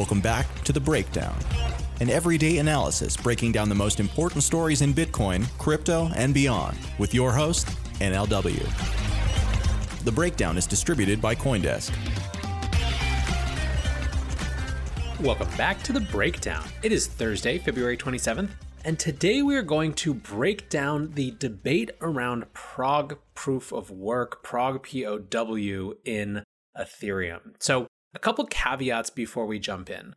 Welcome back to The Breakdown, an everyday analysis breaking down the most important stories in Bitcoin, crypto, and beyond with your host, NLW. The Breakdown is distributed by Coindesk. Welcome back to the breakdown. It is Thursday, February 27th, and today we are going to break down the debate around Prog proof of work, Prog POW in Ethereum. So, a couple caveats before we jump in.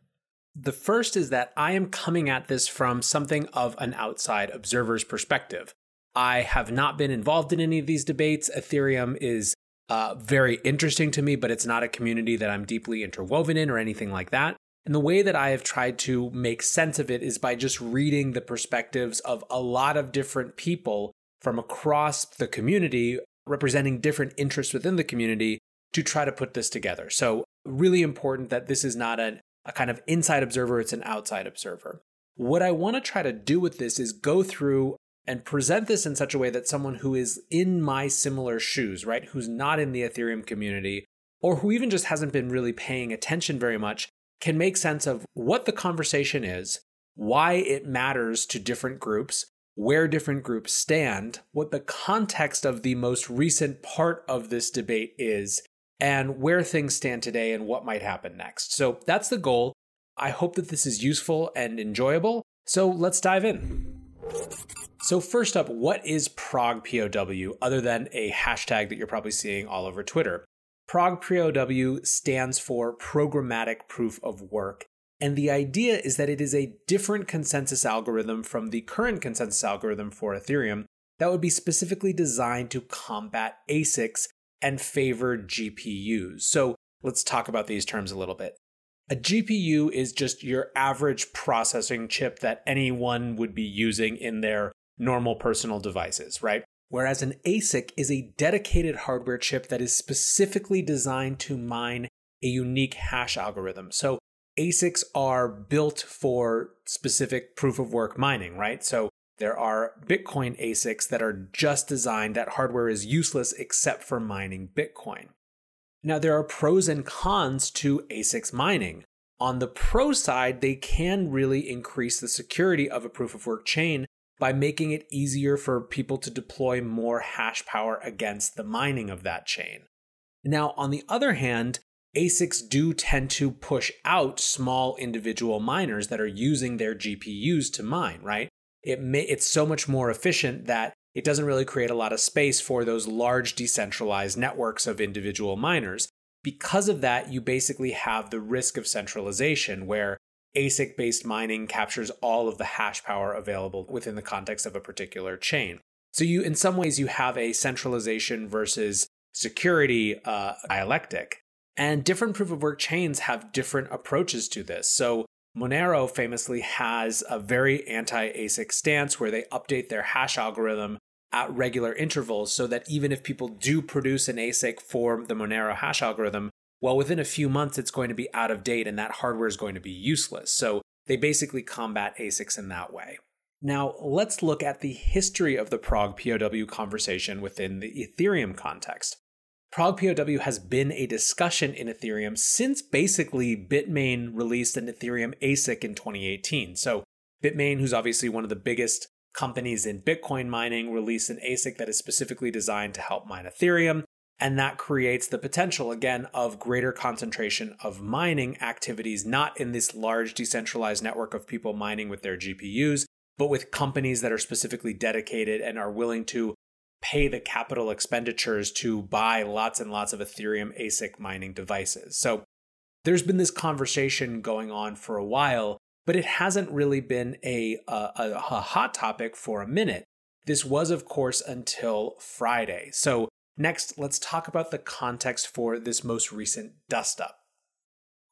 The first is that I am coming at this from something of an outside observer's perspective. I have not been involved in any of these debates. Ethereum is uh, very interesting to me, but it's not a community that I'm deeply interwoven in or anything like that. And the way that I have tried to make sense of it is by just reading the perspectives of a lot of different people from across the community, representing different interests within the community to try to put this together. So, really important that this is not a, a kind of inside observer, it's an outside observer. What I want to try to do with this is go through and present this in such a way that someone who is in my similar shoes, right, who's not in the Ethereum community, or who even just hasn't been really paying attention very much, can make sense of what the conversation is, why it matters to different groups, where different groups stand, what the context of the most recent part of this debate is, and where things stand today and what might happen next. So that's the goal. I hope that this is useful and enjoyable. So let's dive in. So, first up, what is PROG POW other than a hashtag that you're probably seeing all over Twitter? PROG POW stands for Programmatic Proof of Work. And the idea is that it is a different consensus algorithm from the current consensus algorithm for Ethereum that would be specifically designed to combat ASICs and favored GPUs. So let's talk about these terms a little bit. A GPU is just your average processing chip that anyone would be using in their normal personal devices, right? whereas an ASIC is a dedicated hardware chip that is specifically designed to mine a unique hash algorithm. So ASICs are built for specific proof of work mining, right? So there are Bitcoin ASICs that are just designed, that hardware is useless except for mining Bitcoin. Now, there are pros and cons to ASICs mining. On the pro side, they can really increase the security of a proof of work chain by making it easier for people to deploy more hash power against the mining of that chain. Now, on the other hand, ASICs do tend to push out small individual miners that are using their GPUs to mine, right? It may, it's so much more efficient that it doesn't really create a lot of space for those large decentralized networks of individual miners. Because of that, you basically have the risk of centralization where ASIC based mining captures all of the hash power available within the context of a particular chain. So you, in some ways, you have a centralization versus security uh, dialectic. And different proof of work chains have different approaches to this. So Monero famously has a very anti ASIC stance where they update their hash algorithm at regular intervals so that even if people do produce an ASIC for the Monero hash algorithm, well, within a few months, it's going to be out of date and that hardware is going to be useless. So they basically combat ASICs in that way. Now, let's look at the history of the Prog POW conversation within the Ethereum context. Prog POW has been a discussion in Ethereum since basically Bitmain released an Ethereum ASIC in 2018. So, Bitmain, who's obviously one of the biggest companies in Bitcoin mining, released an ASIC that is specifically designed to help mine Ethereum. And that creates the potential, again, of greater concentration of mining activities, not in this large decentralized network of people mining with their GPUs, but with companies that are specifically dedicated and are willing to pay the capital expenditures to buy lots and lots of Ethereum ASIC mining devices. So there's been this conversation going on for a while, but it hasn't really been a, a, a hot topic for a minute. This was, of course, until Friday. So Next, let's talk about the context for this most recent dust up.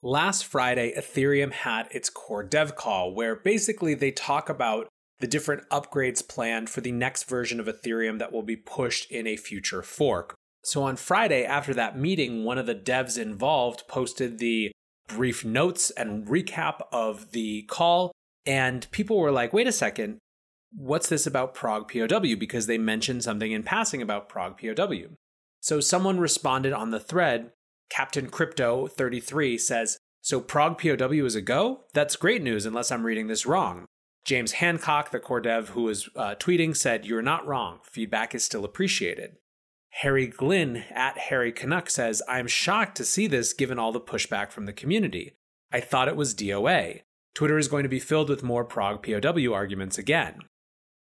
Last Friday, Ethereum had its core dev call, where basically they talk about the different upgrades planned for the next version of Ethereum that will be pushed in a future fork. So on Friday, after that meeting, one of the devs involved posted the brief notes and recap of the call. And people were like, wait a second, what's this about Prog POW? Because they mentioned something in passing about Prog POW. So someone responded on the thread, Captain Crypto 33 says, So Prog POW is a go? That's great news, unless I'm reading this wrong. James Hancock, the core dev who was uh, tweeting, said, You're not wrong. Feedback is still appreciated. Harry Glynn at Harry Canuck says, I'm shocked to see this given all the pushback from the community. I thought it was DOA. Twitter is going to be filled with more Prog POW arguments again.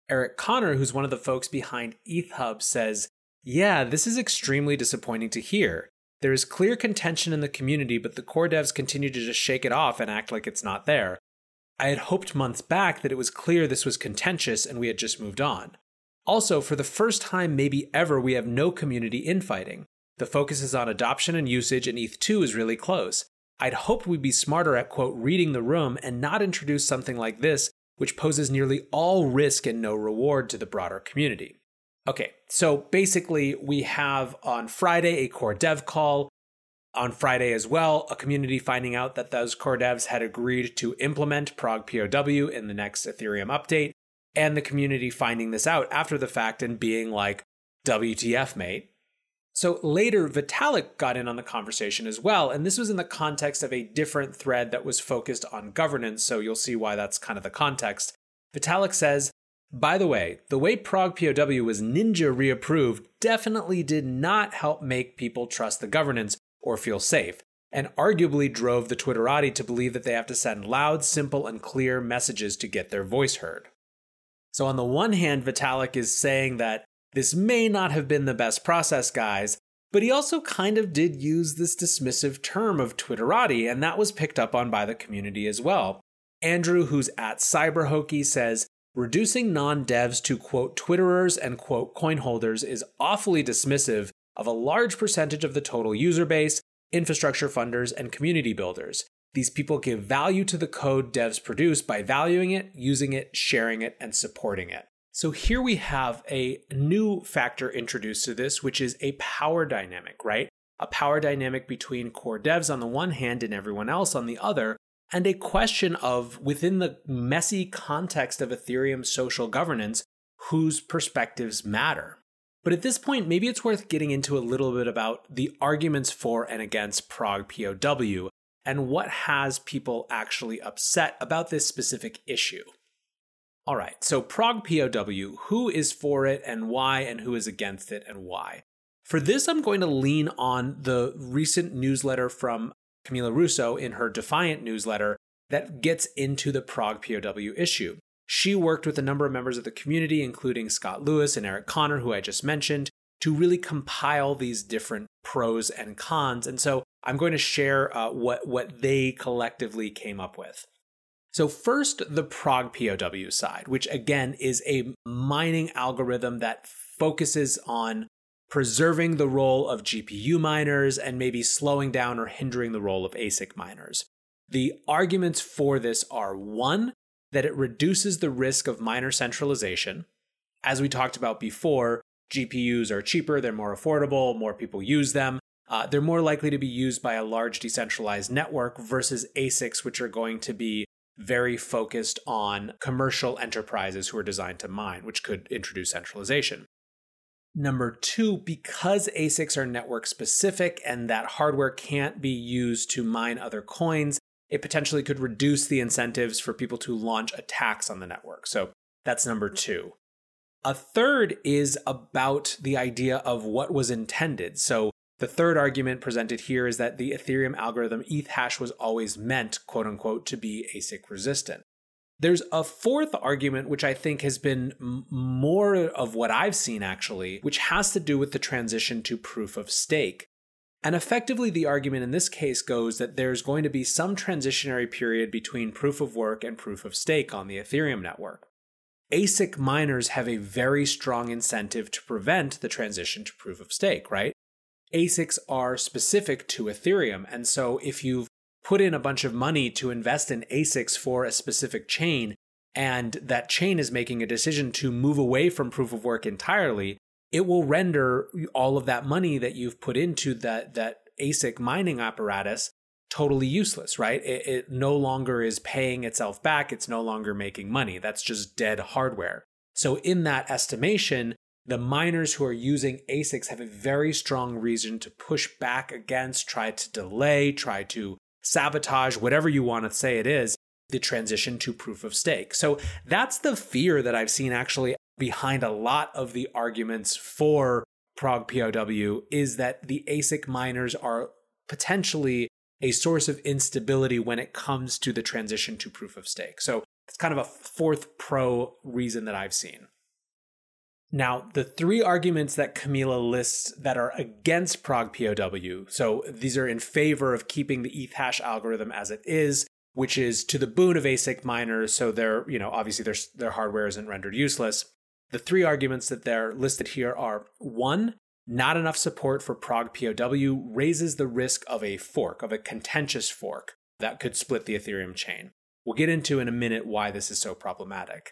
Eric Conner, who's one of the folks behind ETHHub, says, Yeah, this is extremely disappointing to hear. There is clear contention in the community, but the core devs continue to just shake it off and act like it's not there. I had hoped months back that it was clear this was contentious and we had just moved on. Also, for the first time, maybe ever, we have no community infighting. The focus is on adoption and usage, and ETH2 is really close. I'd hoped we'd be smarter at, quote, reading the room and not introduce something like this which poses nearly all risk and no reward to the broader community. Okay, so basically, we have on Friday a core dev call. On Friday as well, a community finding out that those core devs had agreed to implement Prog POW in the next Ethereum update, and the community finding this out after the fact and being like, WTF, mate, so later, Vitalik got in on the conversation as well, and this was in the context of a different thread that was focused on governance, so you'll see why that's kind of the context. Vitalik says, by the way, the way Prog POW was ninja reapproved definitely did not help make people trust the governance or feel safe, and arguably drove the Twitterati to believe that they have to send loud, simple, and clear messages to get their voice heard. So, on the one hand, Vitalik is saying that this may not have been the best process, guys, but he also kind of did use this dismissive term of Twitterati, and that was picked up on by the community as well. Andrew, who's at CyberHokey, says, reducing non devs to quote Twitterers and quote coin holders is awfully dismissive of a large percentage of the total user base, infrastructure funders, and community builders. These people give value to the code devs produce by valuing it, using it, sharing it, and supporting it. So here we have a new factor introduced to this, which is a power dynamic, right? A power dynamic between core devs on the one hand and everyone else on the other, and a question of within the messy context of Ethereum social governance, whose perspectives matter. But at this point, maybe it's worth getting into a little bit about the arguments for and against Prog POW and what has people actually upset about this specific issue. All right, so Prog POW, who is for it and why, and who is against it and why? For this, I'm going to lean on the recent newsletter from Camila Russo in her Defiant newsletter that gets into the Prog POW issue. She worked with a number of members of the community, including Scott Lewis and Eric Conner, who I just mentioned, to really compile these different pros and cons. And so I'm going to share uh, what, what they collectively came up with. So, first, the Prog POW side, which again is a mining algorithm that focuses on preserving the role of GPU miners and maybe slowing down or hindering the role of ASIC miners. The arguments for this are one, that it reduces the risk of miner centralization. As we talked about before, GPUs are cheaper, they're more affordable, more people use them. Uh, they're more likely to be used by a large decentralized network versus ASICs, which are going to be very focused on commercial enterprises who are designed to mine, which could introduce centralization. Number two, because ASICs are network specific and that hardware can't be used to mine other coins, it potentially could reduce the incentives for people to launch attacks on the network. So that's number two. A third is about the idea of what was intended. So the third argument presented here is that the Ethereum algorithm Ethash was always meant, quote unquote, to be ASIC resistant. There's a fourth argument, which I think has been more of what I've seen actually, which has to do with the transition to proof of stake. And effectively, the argument in this case goes that there's going to be some transitionary period between proof of work and proof of stake on the Ethereum network. ASIC miners have a very strong incentive to prevent the transition to proof of stake, right? ASICs are specific to Ethereum. And so if you've put in a bunch of money to invest in ASICs for a specific chain, and that chain is making a decision to move away from proof of work entirely, it will render all of that money that you've put into that, that ASIC mining apparatus totally useless, right? It, it no longer is paying itself back. It's no longer making money. That's just dead hardware. So, in that estimation, the miners who are using ASICs have a very strong reason to push back against, try to delay, try to sabotage, whatever you want to say it is, the transition to proof of stake. So that's the fear that I've seen actually behind a lot of the arguments for Prog POW is that the ASIC miners are potentially a source of instability when it comes to the transition to proof of stake. So it's kind of a fourth pro reason that I've seen. Now, the three arguments that Camila lists that are against prog POW, so these are in favor of keeping the Ethash algorithm as it is, which is to the boon of ASIC miners, so their, you know, obviously their, their hardware isn't rendered useless. The three arguments that they're listed here are one, not enough support for prog POW raises the risk of a fork, of a contentious fork that could split the Ethereum chain. We'll get into in a minute why this is so problematic.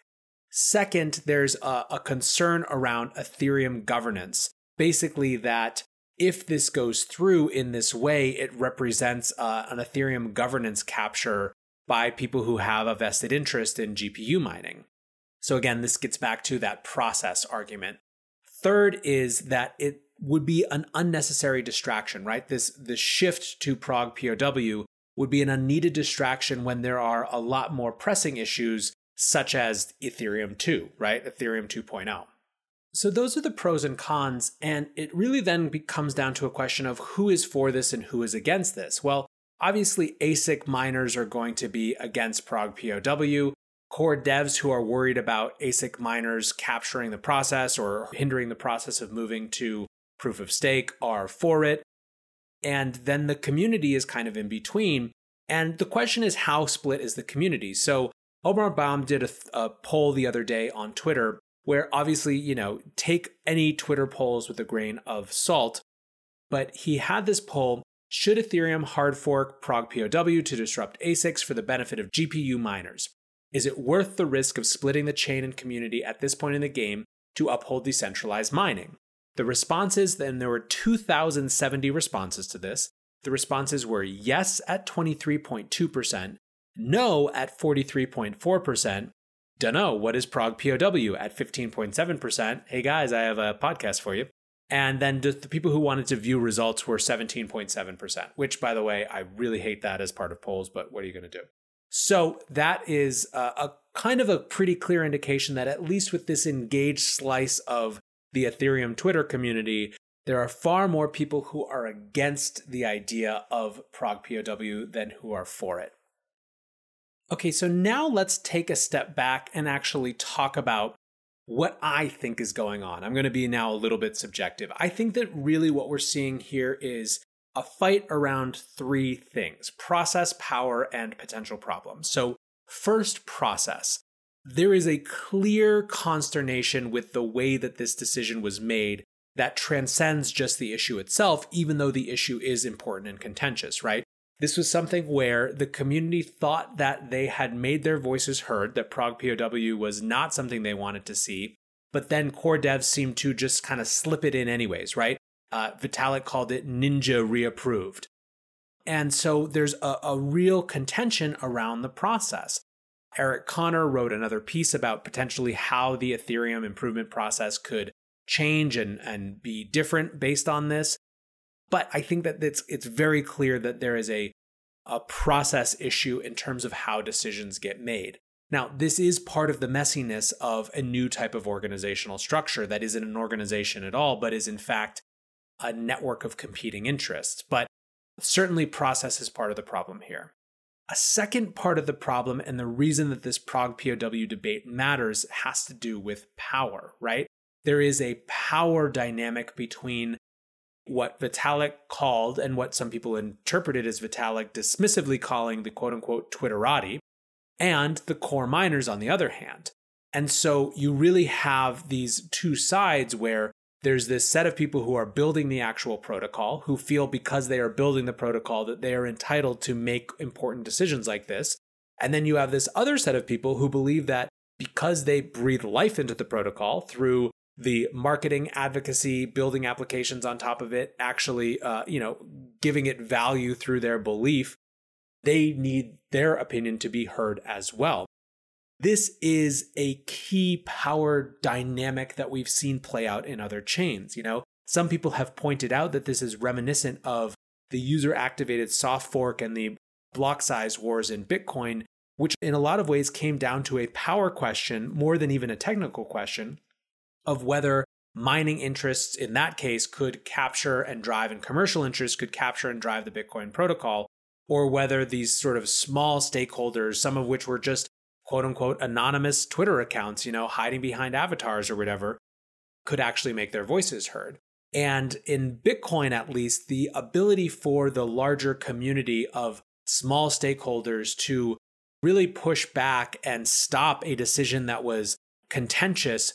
Second, there's a, a concern around Ethereum governance. Basically, that if this goes through in this way, it represents uh, an Ethereum governance capture by people who have a vested interest in GPU mining. So, again, this gets back to that process argument. Third is that it would be an unnecessary distraction, right? This, this shift to Prog POW would be an unneeded distraction when there are a lot more pressing issues such as Ethereum 2, right? Ethereum 2.0. So those are the pros and cons, and it really then comes down to a question of who is for this and who is against this. Well, obviously, ASIC miners are going to be against Prog POW. Core devs who are worried about ASIC miners capturing the process or hindering the process of moving to proof of stake are for it. And then the community is kind of in between. And the question is, how split is the community? So Omar Baum did a, a poll the other day on Twitter where obviously, you know, take any Twitter polls with a grain of salt. But he had this poll Should Ethereum hard fork Prog POW to disrupt ASICs for the benefit of GPU miners? Is it worth the risk of splitting the chain and community at this point in the game to uphold decentralized mining? The responses, then there were 2,070 responses to this. The responses were yes at 23.2%, no at 43.4%. Dunno, what is Prog POW at 15.7%? Hey guys, I have a podcast for you. And then the people who wanted to view results were 17.7%, which, by the way, I really hate that as part of polls, but what are you going to do? So that is a, a, kind of a pretty clear indication that at least with this engaged slice of the Ethereum Twitter community, there are far more people who are against the idea of Prog POW than who are for it. Okay, so now let's take a step back and actually talk about what I think is going on. I'm going to be now a little bit subjective. I think that really what we're seeing here is a fight around three things process, power, and potential problems. So, first, process. There is a clear consternation with the way that this decision was made that transcends just the issue itself, even though the issue is important and contentious, right? This was something where the community thought that they had made their voices heard, that Prog POW was not something they wanted to see, but then core devs seemed to just kind of slip it in anyways, right? Uh, Vitalik called it ninja reapproved. And so there's a, a real contention around the process. Eric Conner wrote another piece about potentially how the Ethereum improvement process could change and, and be different based on this. But I think that it's it's very clear that there is a a process issue in terms of how decisions get made. Now, this is part of the messiness of a new type of organizational structure that isn't an organization at all, but is in fact a network of competing interests. But certainly, process is part of the problem here. A second part of the problem, and the reason that this Prog POW debate matters, has to do with power, right? There is a power dynamic between what Vitalik called and what some people interpreted as Vitalik dismissively calling the quote unquote Twitterati, and the core miners on the other hand. And so you really have these two sides where there's this set of people who are building the actual protocol who feel because they are building the protocol that they are entitled to make important decisions like this. And then you have this other set of people who believe that because they breathe life into the protocol through the marketing advocacy building applications on top of it actually uh, you know giving it value through their belief they need their opinion to be heard as well this is a key power dynamic that we've seen play out in other chains you know? Some people have pointed out that this is reminiscent of the user activated soft fork and the block size wars in bitcoin which in a lot of ways came down to a power question more than even a technical question of whether mining interests in that case could capture and drive and commercial interests could capture and drive the Bitcoin protocol, or whether these sort of small stakeholders, some of which were just quote unquote anonymous Twitter accounts, you know, hiding behind avatars or whatever, could actually make their voices heard. And in Bitcoin, at least, the ability for the larger community of small stakeholders to really push back and stop a decision that was contentious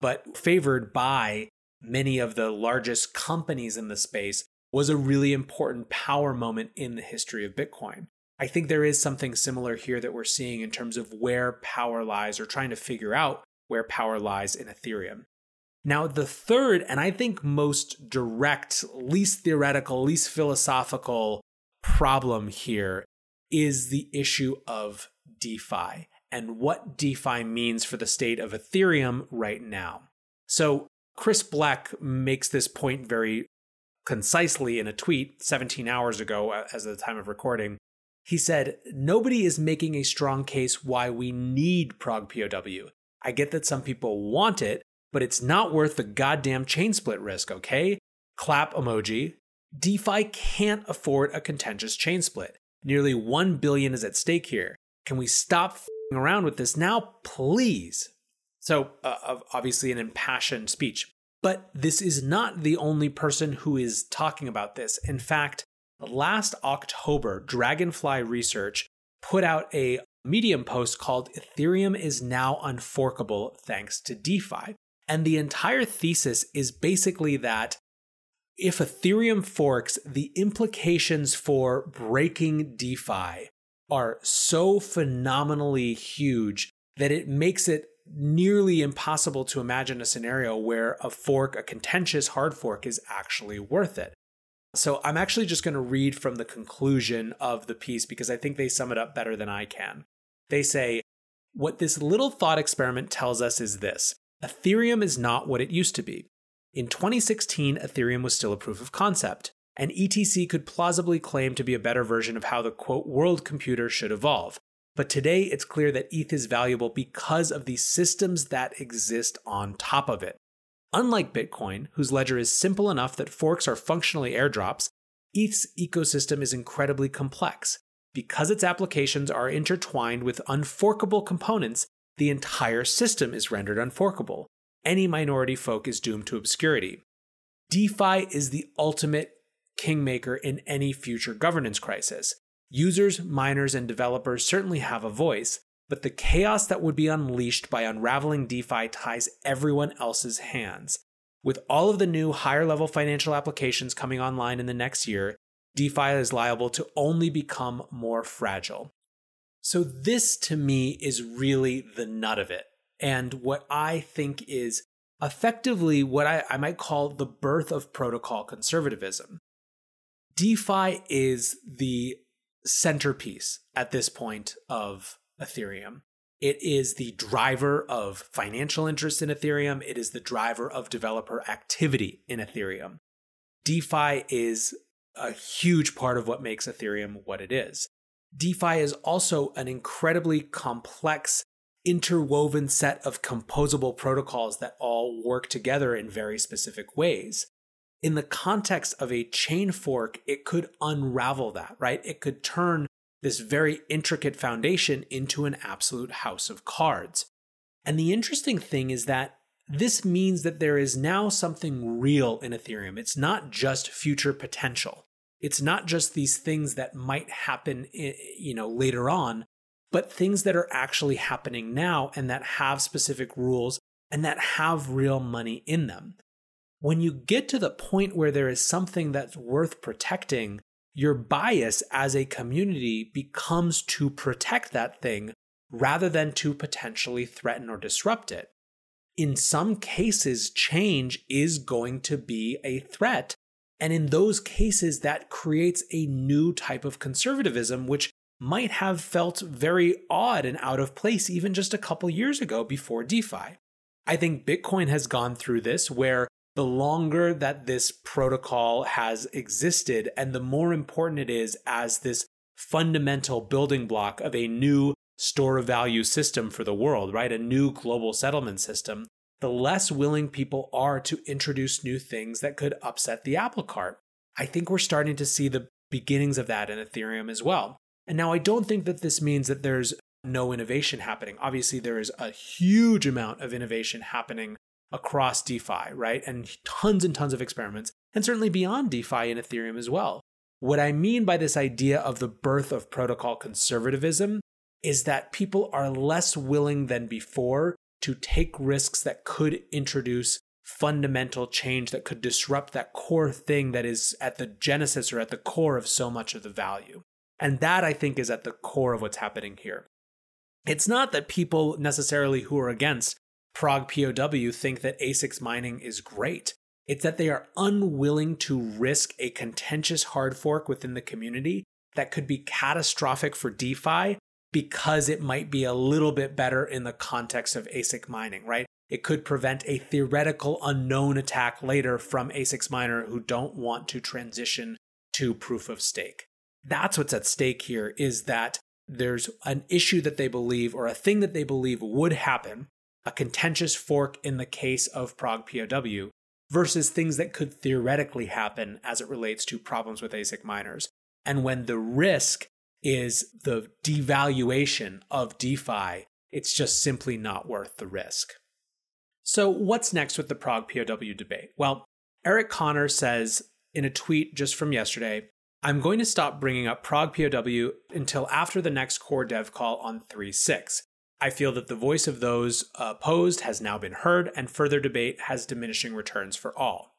but favored by many of the largest companies in the space was a really important power moment in the history of Bitcoin. I think there is something similar here that we're seeing in terms of where power lies or trying to figure out where power lies in Ethereum. Now, the third, and I think most direct, least theoretical, least philosophical problem here is the issue of DeFi and what DeFi means for the state of Ethereum right now. So, Chris Blec makes this point very concisely in a tweet 17 hours ago, uh, as of the time of recording. He said, Nobody is making a strong case why we need Prog POW. I get that some people want it, but it's not worth the goddamn chain split risk, okay? Clap emoji. DeFi can't afford a contentious chain split. Nearly 1 billion is at stake here. Can we stop around with this now, please. So, uh, obviously, an impassioned speech. But this is not the only person who is talking about this. In fact, last October, Dragonfly Research put out a Medium post called Ethereum is now unforkable thanks to DeFi. And the entire thesis is basically that if Ethereum forks, the implications for breaking DeFi are so phenomenally huge that it makes it nearly impossible to imagine a scenario where a fork, a contentious hard fork, is actually worth it. So I'm actually just going to read from the conclusion of the piece because I think they sum it up better than I can. They say, What this little thought experiment tells us is this Ethereum is not what it used to be. In 2016, Ethereum was still a proof of concept and ETC could plausibly claim to be a better version of how the quote world computer should evolve. But today it's clear that ETH is valuable because of the systems that exist on top of it. Unlike Bitcoin, whose ledger is simple enough that forks are functionally airdrops, ETH's ecosystem is incredibly complex. Because its applications are intertwined with unforkable components, the entire system is rendered unforkable. Any minority folk is doomed to obscurity. DeFi is the ultimate kingmaker in any future governance crisis. Users, miners, and developers certainly have a voice, but the chaos that would be unleashed by unraveling DeFi ties everyone else's hands. With all of the new higher level financial applications coming online in the next year, DeFi is liable to only become more fragile. So, this to me is really the nut of it, and what I think is effectively what I, I might call the birth of protocol conservatism. DeFi is the centerpiece at this point of Ethereum. It is the driver of financial interest in Ethereum. It is the driver of developer activity in Ethereum. DeFi is a huge part of what makes Ethereum what it is. DeFi is also an incredibly complex interwoven set of composable protocols that all work together in very specific ways. In the context of a chain fork, it could unravel that, right? It could turn this very intricate foundation into an absolute house of cards. And the interesting thing is that this means that there is now something real in Ethereum. It's not just future potential. It's not just these things that might happen, you know, later on, but things that are actually happening now and that have specific rules and that have real money in them. When you get to the point where there is something that's worth protecting, your bias as a community becomes to protect that thing rather than to potentially threaten or disrupt it. In some cases, change is going to be a threat. And in those cases, that creates a new type of conservatism, which might have felt very odd and out of place even just a couple years ago before DeFi. I think Bitcoin has gone through this where the longer that this protocol has existed and the more important it is as this fundamental building block of a new store of value system for the world, right? A new global settlement system, the less willing people are to introduce new things that could upset the apple cart. I think we're starting to see the beginnings of that in Ethereum as well. And now I don't think that this means that there's no innovation happening. Obviously, there is a huge amount of innovation happening across DeFi, right? And tons and tons of experiments, and certainly beyond DeFi in Ethereum as well. What I mean by this idea of the birth of protocol conservatism is that people are less willing than before to take risks that could introduce fundamental change that could disrupt that core thing that is at the genesis or at the core of so much of the value. And that I think is at the core of what's happening here. It's not that people necessarily who are against Prog POW think that ASICs mining is great. It's that they are unwilling to risk a contentious hard fork within the community that could be catastrophic for DeFi because it might be a little bit better in the context of ASIC mining, right? It could prevent a theoretical unknown attack later from ASICs miner who don't want to transition to proof of stake. That's what's at stake here is that there's an issue that they believe or a thing that they believe would happen, a contentious fork in the case of Prog POW, versus things that could theoretically happen as it relates to problems with ASIC miners. And when the risk is the devaluation of DeFi, it's just simply not worth the risk. So, what's next with the Prog POW debate? Well, Eric Conner says in a tweet just from yesterday I'm going to stop bringing up Prog POW until after the next core dev call on 3.6. I feel that the voice of those opposed has now been heard, and further debate has diminishing returns for all.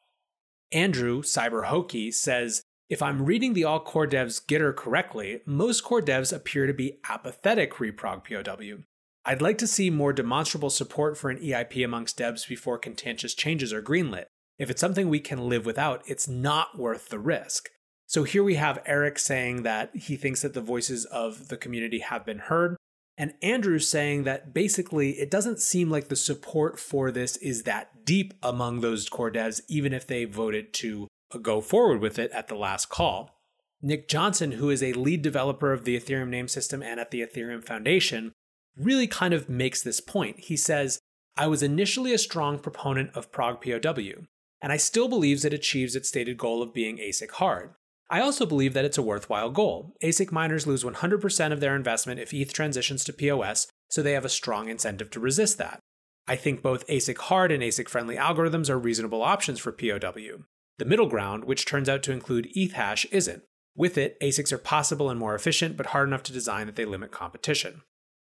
Andrew Cyberhokey says, if I'm reading the all core devs Gitter correctly, most core devs appear to be apathetic re Prog POW. I'd like to see more demonstrable support for an EIP amongst devs before contentious changes are greenlit. If it's something we can live without, it's not worth the risk. So here we have Eric saying that he thinks that the voices of the community have been heard. And Andrew saying that basically it doesn't seem like the support for this is that deep among those core devs, even if they voted to go forward with it at the last call. Nick Johnson, who is a lead developer of the Ethereum name system and at the Ethereum Foundation, really kind of makes this point. He says, I was initially a strong proponent of Prog POW, and I still believes it achieves its stated goal of being ASIC hard. I also believe that it's a worthwhile goal. ASIC miners lose 100% of their investment if ETH transitions to POS, so they have a strong incentive to resist that. I think both ASIC hard and ASIC friendly algorithms are reasonable options for POW. The middle ground, which turns out to include Ethash, isn't. With it, ASICs are possible and more efficient, but hard enough to design that they limit competition.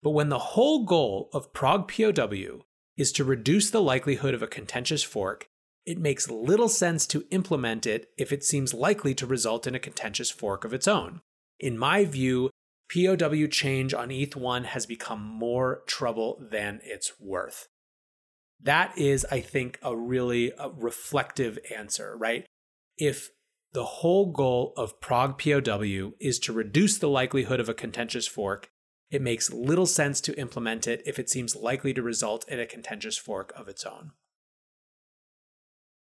But when the whole goal of Prog POW is to reduce the likelihood of a contentious fork it makes little sense to implement it if it seems likely to result in a contentious fork of its own. In my view, POW change on ETH1 has become more trouble than it's worth. That is, I think, a really a reflective answer, right? If the whole goal of Prog POW is to reduce the likelihood of a contentious fork, it makes little sense to implement it if it seems likely to result in a contentious fork of its own.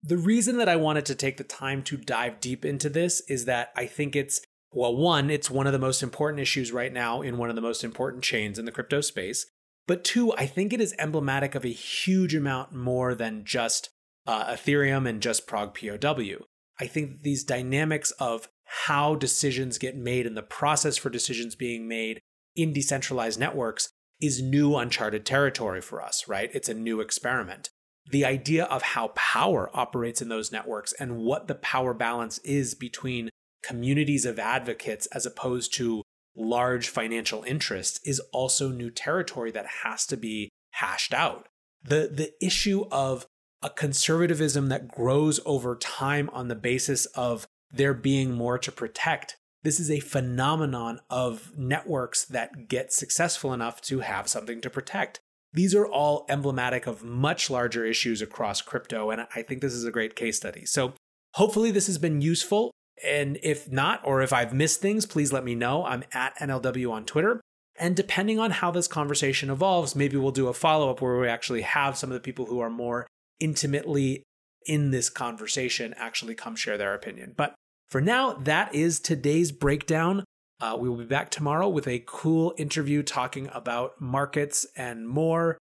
The reason that I wanted to take the time to dive deep into this is that I think it's, well, one, it's one of the most important issues right now in one of the most important chains in the crypto space. But two, I think it is emblematic of a huge amount more than just uh, Ethereum and just Prog POW. I think these dynamics of how decisions get made and the process for decisions being made in decentralized networks is new uncharted territory for us, right? It's a new experiment. The idea of how power operates in those networks and what the power balance is between communities of advocates as opposed to large financial interests is also new territory that has to be hashed out. The, the issue of a conservatism that grows over time on the basis of there being more to protect. This is a phenomenon of networks that get successful enough to have something to protect. These are all emblematic of much larger issues across crypto, and I think this is a great case study. So, hopefully, this has been useful. And if not, or if I've missed things, please let me know. I'm at NLW on Twitter. And depending on how this conversation evolves, maybe we'll do a follow up where we actually have some of the people who are more intimately in this conversation actually come share their opinion. But for now, that is today's breakdown. Uh, we will be back tomorrow with a cool interview talking about markets and more.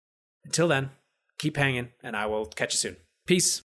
Until then, keep hanging, and I will catch you soon. Peace.